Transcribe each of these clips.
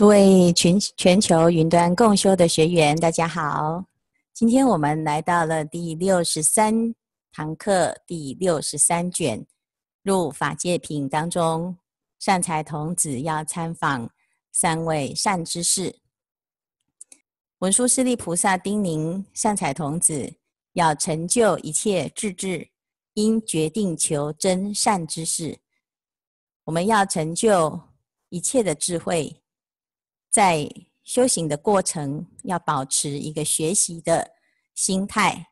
诸位全全球云端共修的学员，大家好。今天我们来到了第六十三堂课，第六十三卷，入法界品当中，善财童子要参访三位善知识。文殊师利菩萨叮咛善财童子，要成就一切智智，应决定求真善知识。我们要成就一切的智慧。在修行的过程，要保持一个学习的心态。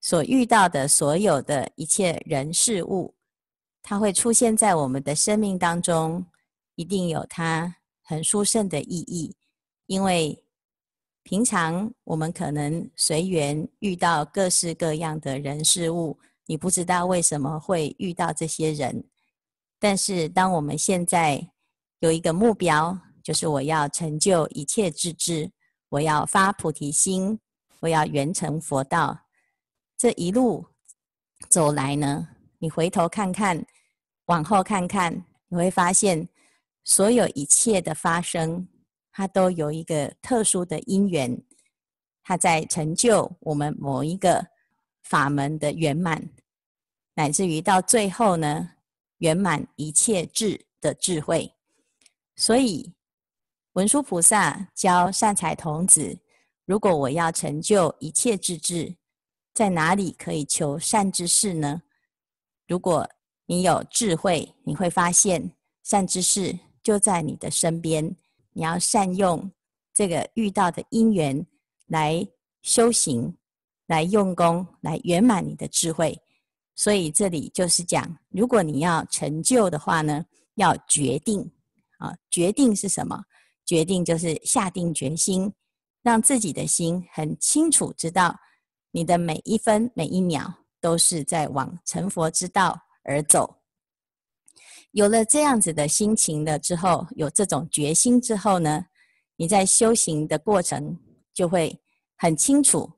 所遇到的所有的一切人事物，它会出现在我们的生命当中，一定有它很殊胜的意义。因为平常我们可能随缘遇到各式各样的人事物，你不知道为什么会遇到这些人。但是当我们现在有一个目标，就是我要成就一切智智，我要发菩提心，我要圆成佛道。这一路走来呢，你回头看看，往后看看，你会发现，所有一切的发生，它都有一个特殊的因缘，它在成就我们某一个法门的圆满，乃至于到最后呢，圆满一切智的智慧。所以。文殊菩萨教善财童子：如果我要成就一切智智，在哪里可以求善知识呢？如果你有智慧，你会发现善知识就在你的身边。你要善用这个遇到的因缘来修行，来用功，来圆满你的智慧。所以这里就是讲，如果你要成就的话呢，要决定啊，决定是什么？决定就是下定决心，让自己的心很清楚知道，你的每一分每一秒都是在往成佛之道而走。有了这样子的心情了之后，有这种决心之后呢，你在修行的过程就会很清楚。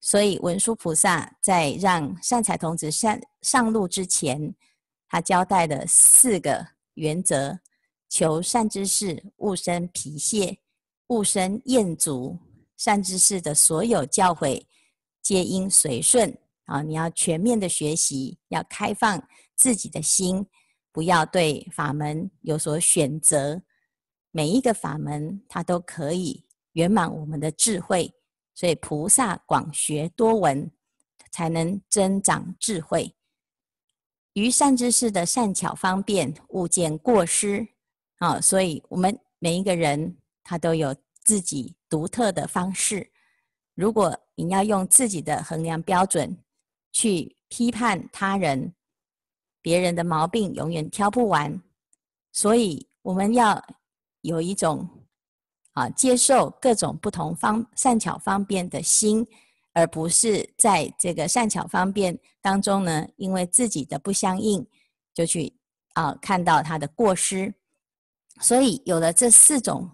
所以文殊菩萨在让善财童子上上路之前，他交代的四个原则。求善知识，勿生疲懈，勿生厌足。善知识的所有教诲，皆应随顺啊！你要全面的学习，要开放自己的心，不要对法门有所选择。每一个法门，它都可以圆满我们的智慧。所以，菩萨广学多闻，才能增长智慧。于善知识的善巧方便，勿见过失。啊，所以我们每一个人他都有自己独特的方式。如果你要用自己的衡量标准去批判他人，别人的毛病永远挑不完。所以我们要有一种啊，接受各种不同方善巧方便的心，而不是在这个善巧方便当中呢，因为自己的不相应，就去啊看到他的过失。所以有了这四种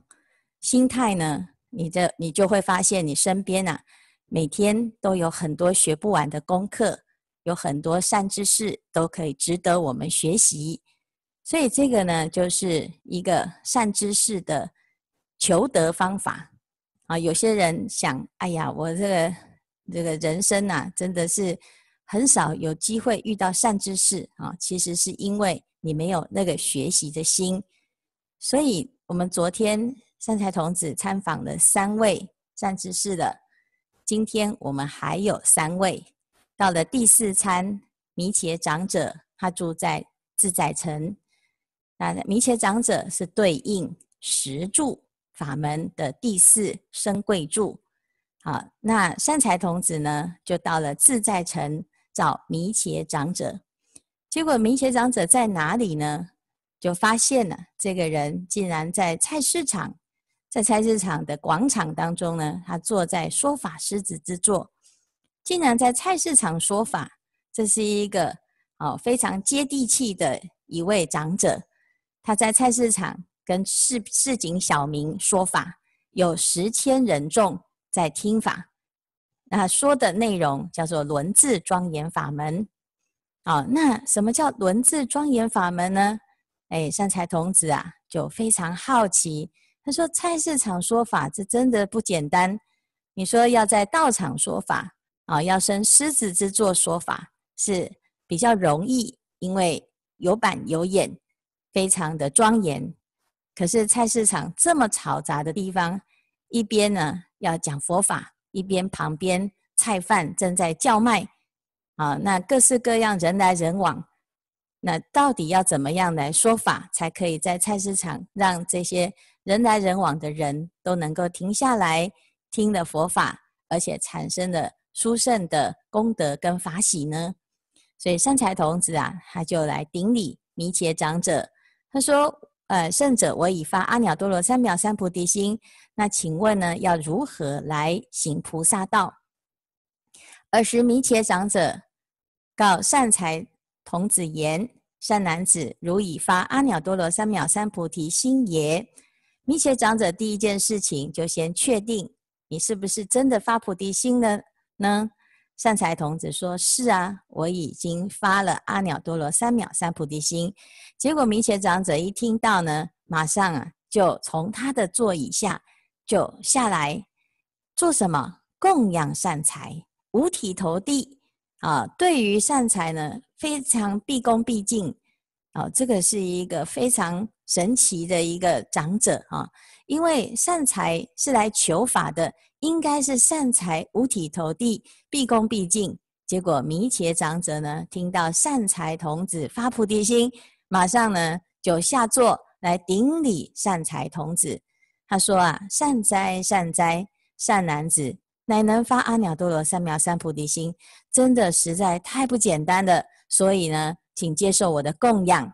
心态呢，你的你就会发现，你身边啊，每天都有很多学不完的功课，有很多善知识都可以值得我们学习。所以这个呢，就是一个善知识的求得方法啊。有些人想，哎呀，我这个这个人生啊，真的是很少有机会遇到善知识啊。其实是因为你没有那个学习的心。所以，我们昨天善财童子参访了三位善知识了。今天我们还有三位，到了第四参，弥伽长者，他住在自在城。那弥伽长者是对应十住法门的第四生贵住。好，那善财童子呢，就到了自在城找弥伽长者。结果弥伽长者在哪里呢？就发现了这个人竟然在菜市场，在菜市场的广场当中呢，他坐在说法狮子之座，竟然在菜市场说法。这是一个哦非常接地气的一位长者，他在菜市场跟市市井小民说法，有十千人众在听法。那说的内容叫做轮字庄严法门。哦，那什么叫轮字庄严法门呢？哎，善财童子啊，就非常好奇他说：“菜市场说法，这真的不简单。你说要在道场说法啊，要生狮子之座说法是比较容易，因为有板有眼，非常的庄严。可是菜市场这么嘈杂的地方，一边呢要讲佛法，一边旁边菜贩正在叫卖啊，那各式各样人来人往。”那到底要怎么样来说法，才可以在菜市场让这些人来人往的人都能够停下来听了佛法，而且产生了殊胜的功德跟法喜呢？所以善财童子啊，他就来顶礼弥伽长者，他说：“呃，圣者，我已发阿耨多罗三藐三菩提心，那请问呢，要如何来行菩萨道？”尔时弥伽长者告善财。童子言：“善男子，汝已发阿耨多罗三藐三菩提心耶？”弥伽长者第一件事情就先确定你是不是真的发菩提心了呢？善财童子说：“是啊，我已经发了阿耨多罗三藐三菩提心。”结果弥伽长者一听到呢，马上啊就从他的座椅下就下来做什么？供养善财，五体投地啊！对于善财呢？非常毕恭毕敬，啊，这个是一个非常神奇的一个长者啊，因为善财是来求法的，应该是善财五体投地、毕恭毕敬。结果弥伽长者呢，听到善财童子发菩提心，马上呢就下座来顶礼善财童子。他说啊，善哉善哉，善男子，乃能发阿耨多罗三藐三菩提心，真的实在太不简单了。所以呢，请接受我的供养。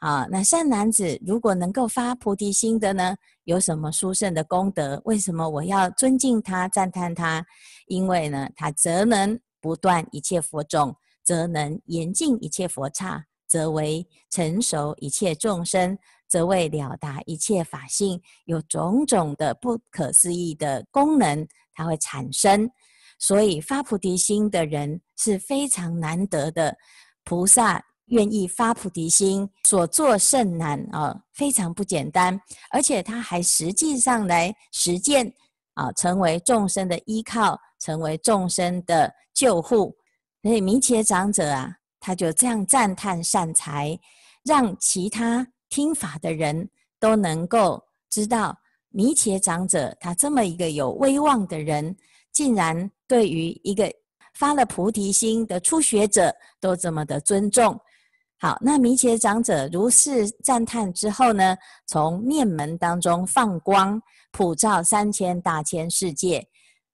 好，那善男子如果能够发菩提心的呢，有什么殊胜的功德？为什么我要尊敬他、赞叹他？因为呢，他则能不断一切佛种，则能严净一切佛刹，则为成熟一切众生，则为了达一切法性，有种种的不可思议的功能，它会产生。所以发菩提心的人是非常难得的。菩萨愿意发菩提心，所作甚难啊，非常不简单，而且他还实际上来实践啊，成为众生的依靠，成为众生的救护。所以弥伽长者啊，他就这样赞叹善财，让其他听法的人都能够知道，弥伽长者他这么一个有威望的人，竟然对于一个。发了菩提心的初学者都这么的尊重。好，那弥伽长者如是赞叹之后呢，从面门当中放光，普照三千大千世界。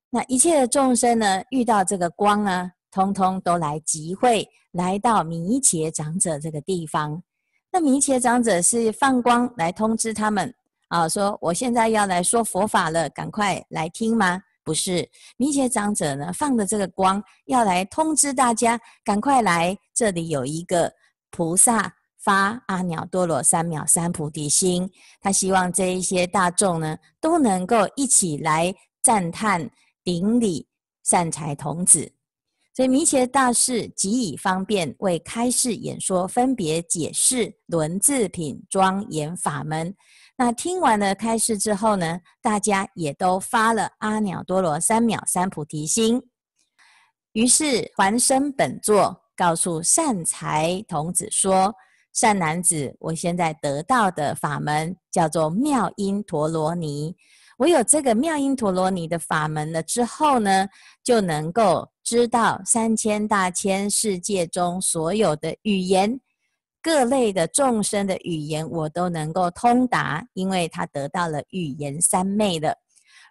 那一切的众生呢，遇到这个光呢，通通都来集会，来到弥伽长者这个地方。那弥伽长者是放光来通知他们啊，说我现在要来说佛法了，赶快来听吗？不是，弥伽长者呢，放的这个光要来通知大家，赶快来，这里有一个菩萨发阿耨多罗三藐三菩提心，他希望这一些大众呢都能够一起来赞叹顶礼善财童子，所以弥伽大士即以方便为开示演说，分别解释轮自品庄严法门。那听完了开示之后呢，大家也都发了阿耨多罗三藐三菩提心，于是还生本座，告诉善财童子说：“善男子，我现在得到的法门叫做妙音陀罗尼。我有这个妙音陀罗尼的法门了之后呢，就能够知道三千大千世界中所有的语言。”各类的众生的语言，我都能够通达，因为他得到了语言三昧的。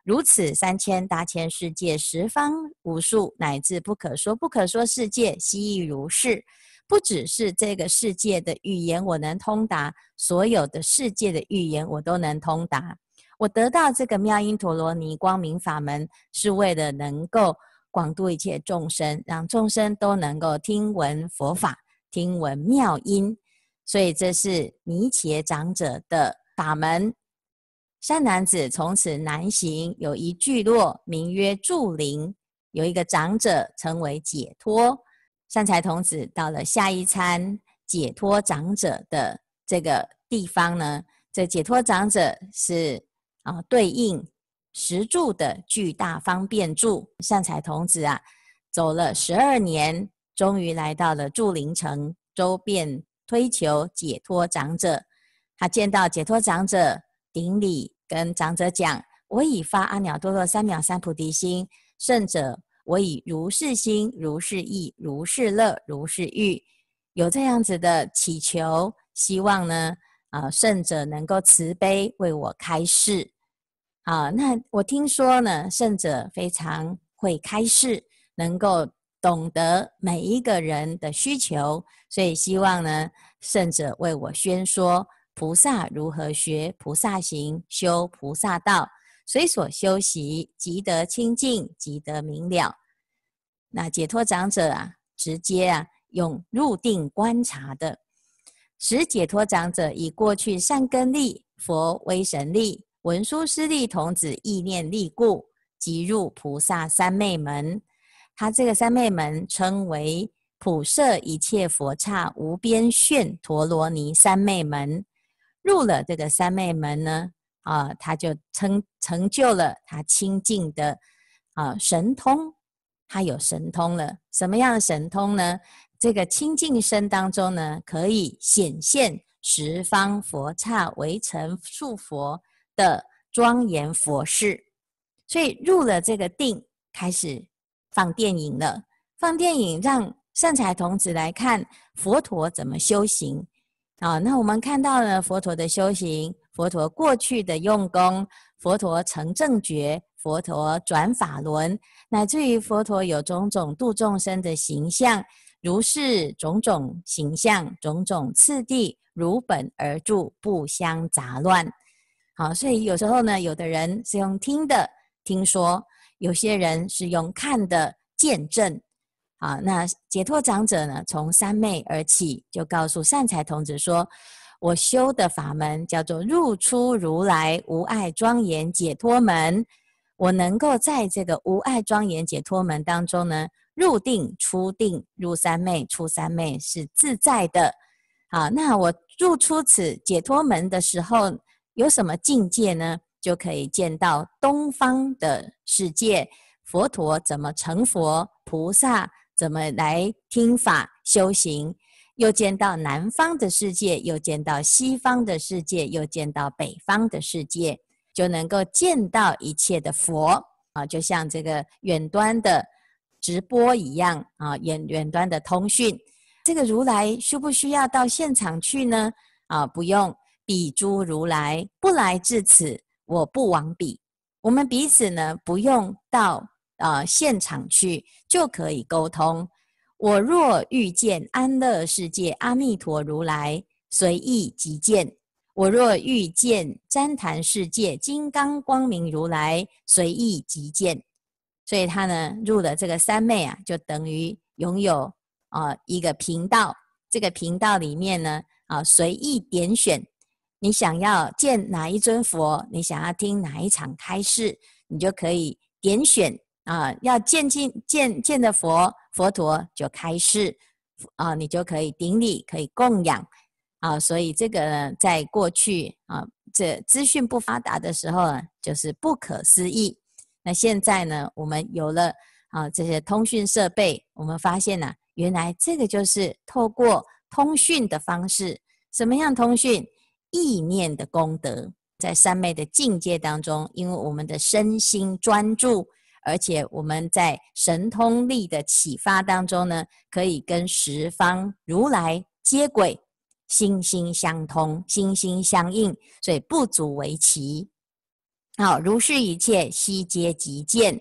如此三千大千世界，十方无数，乃至不可说不可说世界，悉亦如是。不只是这个世界的语言我能通达，所有的世界的语言我都能通达。我得到这个妙音陀罗尼光明法门，是为了能够广度一切众生，让众生都能够听闻佛法，听闻妙音。所以这是弥伽长者的法门。善男子，从此南行，有一聚落，名曰住林，有一个长者成为解脱。善财童子到了下一餐解脱长者的这个地方呢，这解脱长者是啊对应石柱的巨大方便柱。善财童子啊，走了十二年，终于来到了住林城，周遍推求解脱长者。他见到解脱长者，顶礼跟长者讲：“我已发阿耨多罗三藐三菩提心，圣者，我以如是心、如是意、如是乐、如是欲，有这样子的祈求，希望呢，啊，圣者能够慈悲为我开示。啊，那我听说呢，圣者非常会开示，能够懂得每一个人的需求，所以希望呢，圣者为我宣说。”菩萨如何学菩萨行，修菩萨道，随所修习，即得清净，即得明了。那解脱长者啊，直接啊，用入定观察的，使解脱长者以过去善根力、佛威神力、文殊师利童子意念力故，即入菩萨三昧门。他这个三昧门称为普摄一切佛刹无边炫陀罗尼三昧门。入了这个三昧门呢，啊，他就成成就了他清净的啊神通，他有神通了。什么样的神通呢？这个清净身当中呢，可以显现十方佛刹围城数佛的庄严佛事。所以入了这个定，开始放电影了。放电影让善财童子来看佛陀怎么修行。啊，那我们看到了佛陀的修行，佛陀过去的用功，佛陀成正觉，佛陀转法轮，乃至于佛陀有种种度众生的形象，如是种种形象，种种次第，如本而住，不相杂乱。好，所以有时候呢，有的人是用听的听说，有些人是用看的见证。啊，那解脱长者呢，从三昧而起，就告诉善财童子说：“我修的法门叫做入出如来无碍庄严解脱门，我能够在这个无碍庄严解脱门当中呢，入定出定，入三昧出三昧是自在的。好，那我入出此解脱门的时候，有什么境界呢？就可以见到东方的世界，佛陀怎么成佛，菩萨。”怎么来听法修行？又见到南方的世界，又见到西方的世界，又见到北方的世界，就能够见到一切的佛啊！就像这个远端的直播一样啊，远远端的通讯。这个如来需不需要到现场去呢？啊，不用。彼诸如来不来至此，我不往彼。我们彼此呢，不用到。呃，现场去就可以沟通。我若遇见安乐世界阿弥陀如来，随意即见；我若遇见旃檀世界金刚光明如来，随意即见。所以他呢，入了这个三昧啊，就等于拥有啊、呃、一个频道。这个频道里面呢，啊、随意点选，你想要见哪一尊佛，你想要听哪一场开示，你就可以点选。啊，要见见见见的佛，佛陀就开示啊，你就可以顶礼，可以供养啊。所以这个呢，在过去啊，这资讯不发达的时候呢，就是不可思议。那现在呢，我们有了啊这些通讯设备，我们发现呢、原来这个就是透过通讯的方式，什么样通讯？意念的功德，在三昧的境界当中，因为我们的身心专注。而且我们在神通力的启发当中呢，可以跟十方如来接轨，心心相通，心心相印，所以不足为奇。好，如是一切悉皆即见。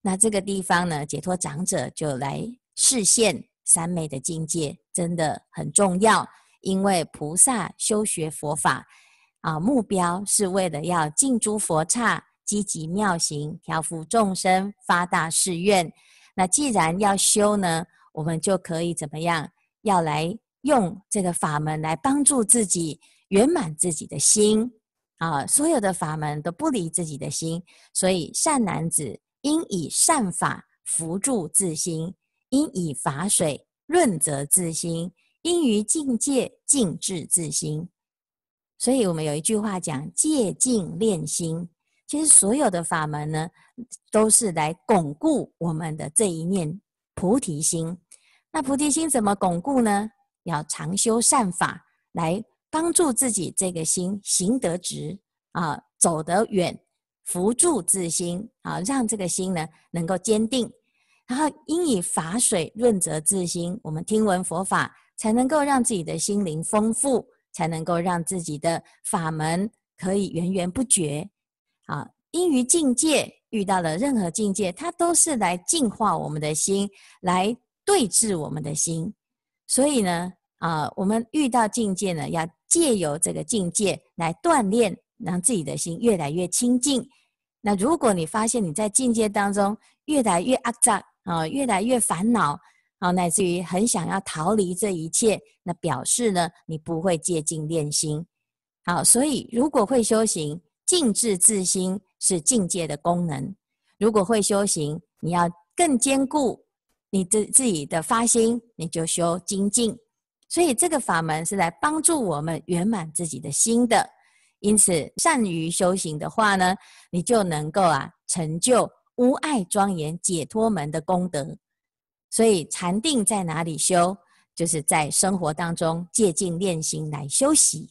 那这个地方呢，解脱长者就来示现三昧的境界，真的很重要。因为菩萨修学佛法啊，目标是为了要尽诸佛刹。积极妙行，调伏众生，发大誓愿。那既然要修呢，我们就可以怎么样？要来用这个法门来帮助自己圆满自己的心啊！所有的法门都不离自己的心，所以善男子应以善法扶助自心，应以法水润泽自心，应于境界静置自心。所以我们有一句话讲：戒净练心。其实所有的法门呢，都是来巩固我们的这一念菩提心。那菩提心怎么巩固呢？要常修善法，来帮助自己这个心行得直啊，走得远，扶助自心啊，让这个心呢能够坚定。然后应以法水润泽自心，我们听闻佛法，才能够让自己的心灵丰富，才能够让自己的法门可以源源不绝。啊，因于境界遇到了任何境界，它都是来净化我们的心，来对治我们的心。所以呢，啊，我们遇到境界呢，要借由这个境界来锻炼，让自己的心越来越清净。那如果你发现你在境界当中越来越肮脏啊，越来越烦恼啊，乃至于很想要逃离这一切，那表示呢，你不会戒静练心。好，所以如果会修行，静智自心是境界的功能。如果会修行，你要更坚固你自自己的发心，你就修精进。所以这个法门是来帮助我们圆满自己的心的。因此，善于修行的话呢，你就能够啊成就无碍庄严解脱门的功德。所以，禅定在哪里修？就是在生活当中借静练心来修习。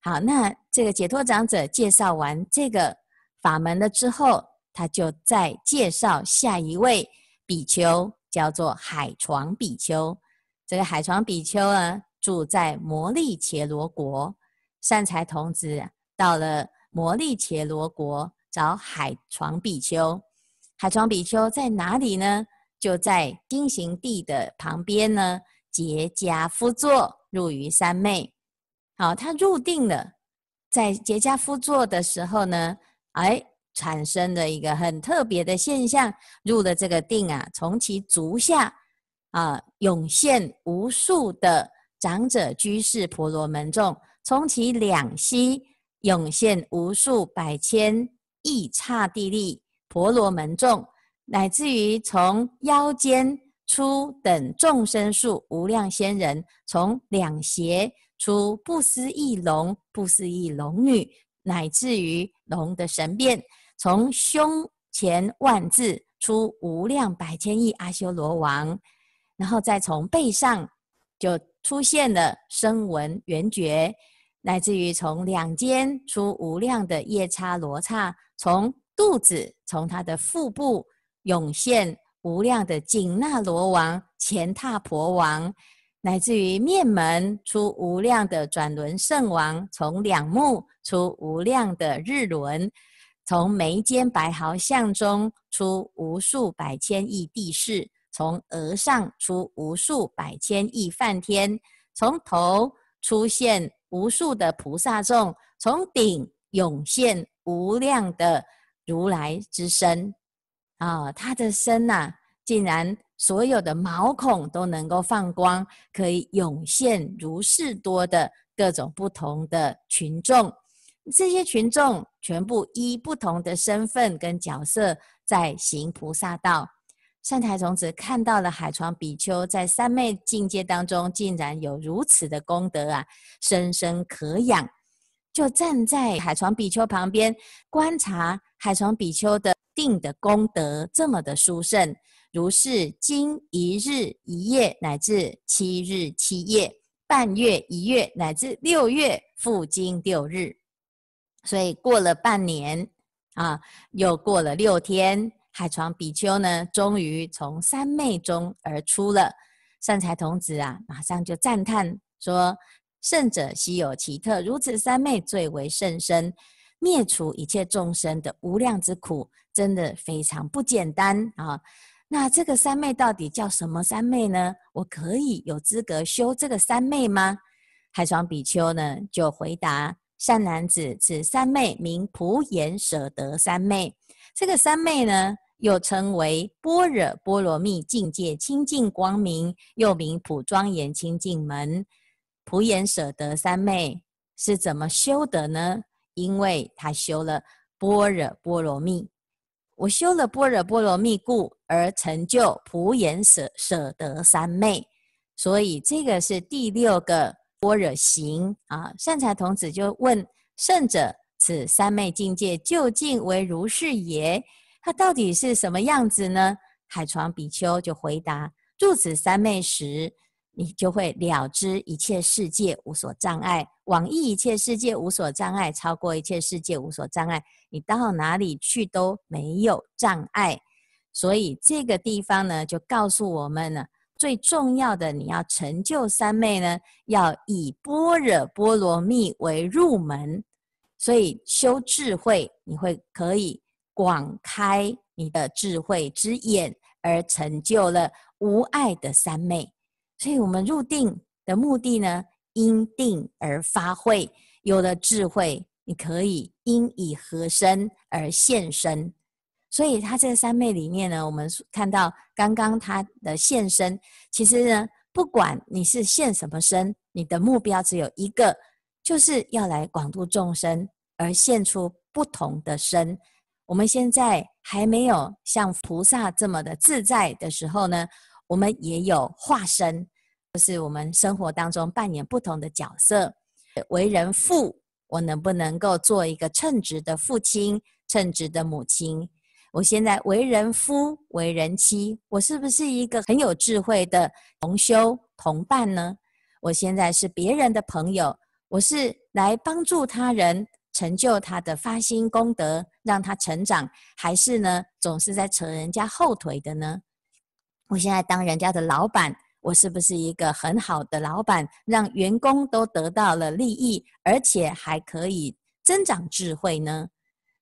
好，那这个解脱长者介绍完这个法门了之后，他就再介绍下一位比丘，叫做海床比丘。这个海床比丘呢，住在摩利伽罗国。善财童子到了摩利伽罗国找海床比丘，海床比丘在哪里呢？就在经行地的旁边呢，结跏趺坐，入于三昧。好，他入定了，在结跏趺坐的时候呢，哎，产生了一个很特别的现象，入了这个定啊，从其足下啊涌现无数的长者居士婆罗门众。从其两膝涌现无数百千亿刹帝利婆罗门众，乃至于从腰间出等众生数无量仙人，从两胁出不思议龙、不思议龙女，乃至于龙的神变，从胸前万字出无量百千亿阿修罗王，然后再从背上就出现了声闻缘觉。乃至于从两肩出无量的夜叉罗刹，从肚子从他的腹部涌现无量的紧那罗王、乾闥婆王，乃至于面门出无量的转轮圣王，从两目出无量的日轮，从眉间白毫相中出无数百千亿帝释，从额上出无数百千亿梵天，从头出现。无数的菩萨众从顶涌现无量的如来之身啊，他的身呐、竟然所有的毛孔都能够放光，可以涌现如是多的各种不同的群众。这些群众全部依不同的身份跟角色在行菩萨道。善财童子看到了海床比丘在三昧境界当中，竟然有如此的功德啊，深深可仰，就站在海床比丘旁边观察海床比丘的定的功德这么的殊胜，如是经一日一夜乃至七日七夜，半月一月乃至六月复经六日，所以过了半年啊，又过了六天。海床比丘呢，终于从三昧中而出了。善财童子啊，马上就赞叹说：“圣者稀有奇特，如此三昧最为甚深，灭除一切众生的无量之苦，真的非常不简单啊！那这个三昧到底叫什么三昧呢？我可以有资格修这个三昧吗？”海幢比丘呢，就回答：“善男子，此三昧名普贤舍得三昧。这个三昧呢，”又称为般若波罗蜜境界清净光明，又名普庄严清净门。普贤舍得三昧是怎么修的呢？因为他修了般若波罗蜜，我修了般若波罗蜜故而成就普贤舍舍得三昧。所以这个是第六个般若行啊。善财童子就问圣者：此三昧境界究竟为如是也？它到底是什么样子呢？海床比丘就回答：住此三昧时，你就会了知一切世界无所障碍，往易一切世界无所障碍，超过一切世界无所障碍，你到哪里去都没有障碍。所以这个地方呢，就告诉我们呢，最重要的，你要成就三昧呢，要以般若波罗蜜为入门。所以修智慧，你会可以广开你的智慧之眼，而成就了无碍的三昧。所以我们入定的目的呢，因定而发慧，有了智慧，你可以因以合身而现身。所以，他这三昧里面呢，我们看到刚刚他的现身，其实呢，不管你是现什么身，你的目标只有一个，就是要来广度众生，而现出不同的身。我们现在还没有像菩萨这么的自在的时候呢，我们也有化身，是我们生活当中扮演不同的角色。为人父，我能不能够做一个称职的父亲、称职的母亲？我现在为人夫、为人妻，我是不是一个很有智慧的同修同伴呢？我现在是别人的朋友，我是来帮助他人，成就他的发心功德，让他成长，还是呢，总是在扯人家后腿的呢？我现在当人家的老板，我是不是一个很好的老板，让员工都得到了利益，而且还可以增长智慧呢？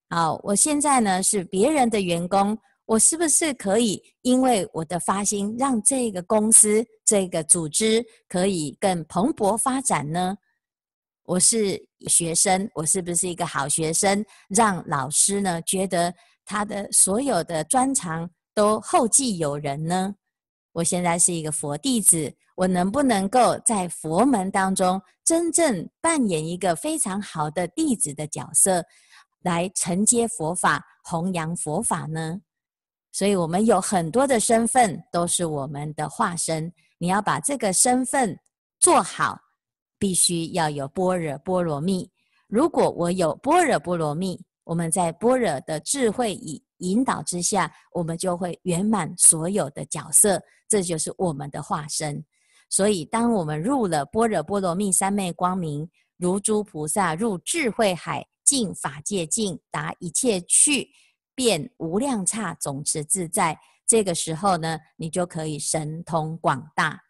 好，我现在呢是别人的员工，我是不是可以因为我的发心，让这个公司、这个组织可以更蓬勃发展呢？我是学生，我是不是一个好学生，让老师呢觉得他的所有的专长都后继有人呢？我现在是一个佛弟子，我能不能够在佛门当中真正扮演一个非常好的弟子的角色？来承接佛法，弘扬佛法呢？所以，我们有很多的身份，都是我们的化身。你要把这个身份做好，必须要有般若波罗蜜。如果我有般若波罗蜜，我们在般若的智慧以引导之下，我们就会圆满所有的角色。这就是我们的化身。所以，当我们入了般若波罗蜜三昧光明，如诸菩萨入智慧海。尽法界尽，达一切趣，遍无量刹，总持自在。这个时候呢，你就可以神通广大。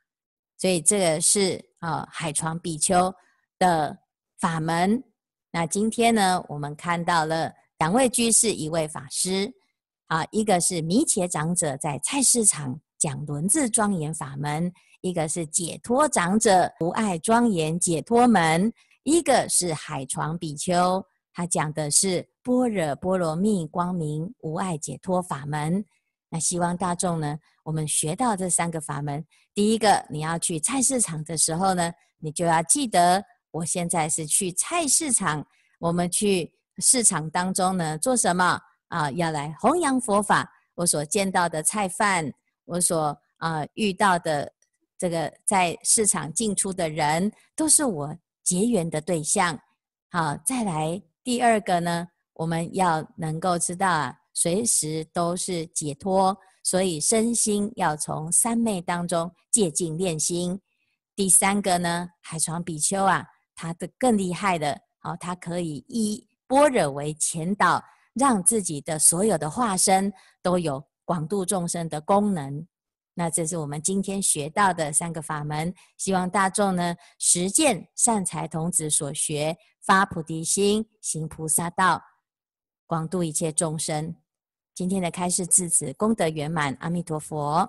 所以这个是啊，海床比丘的法门。那今天呢，我们看到了两位居士，一位法师啊，一个是弥伽长者在菜市场讲轮字庄严法门，一个是解脱长者无碍庄严解脱门，一个是海床比丘。他讲的是般若波罗蜜光明无碍解脱法门。那希望大众呢，我们学到这三个法门。第一个，你要去菜市场的时候呢，你就要记得，我现在是去菜市场。我们去市场当中呢，做什么啊？要来弘扬佛法。我所见到的菜贩，我所啊遇到的这个在市场进出的人，都是我结缘的对象。好，再来。第二个呢，我们要能够知道啊，随时都是解脱，所以身心要从三昧当中借境练心。第三个呢，海床比丘啊，他的更厉害的，好，他可以以般若为前导，让自己的所有的化身都有广度众生的功能。那这是我们今天学到的三个法门，希望大众呢实践善财童子所学，发菩提心，行菩萨道，广度一切众生。今天的开示至此，功德圆满，阿弥陀佛。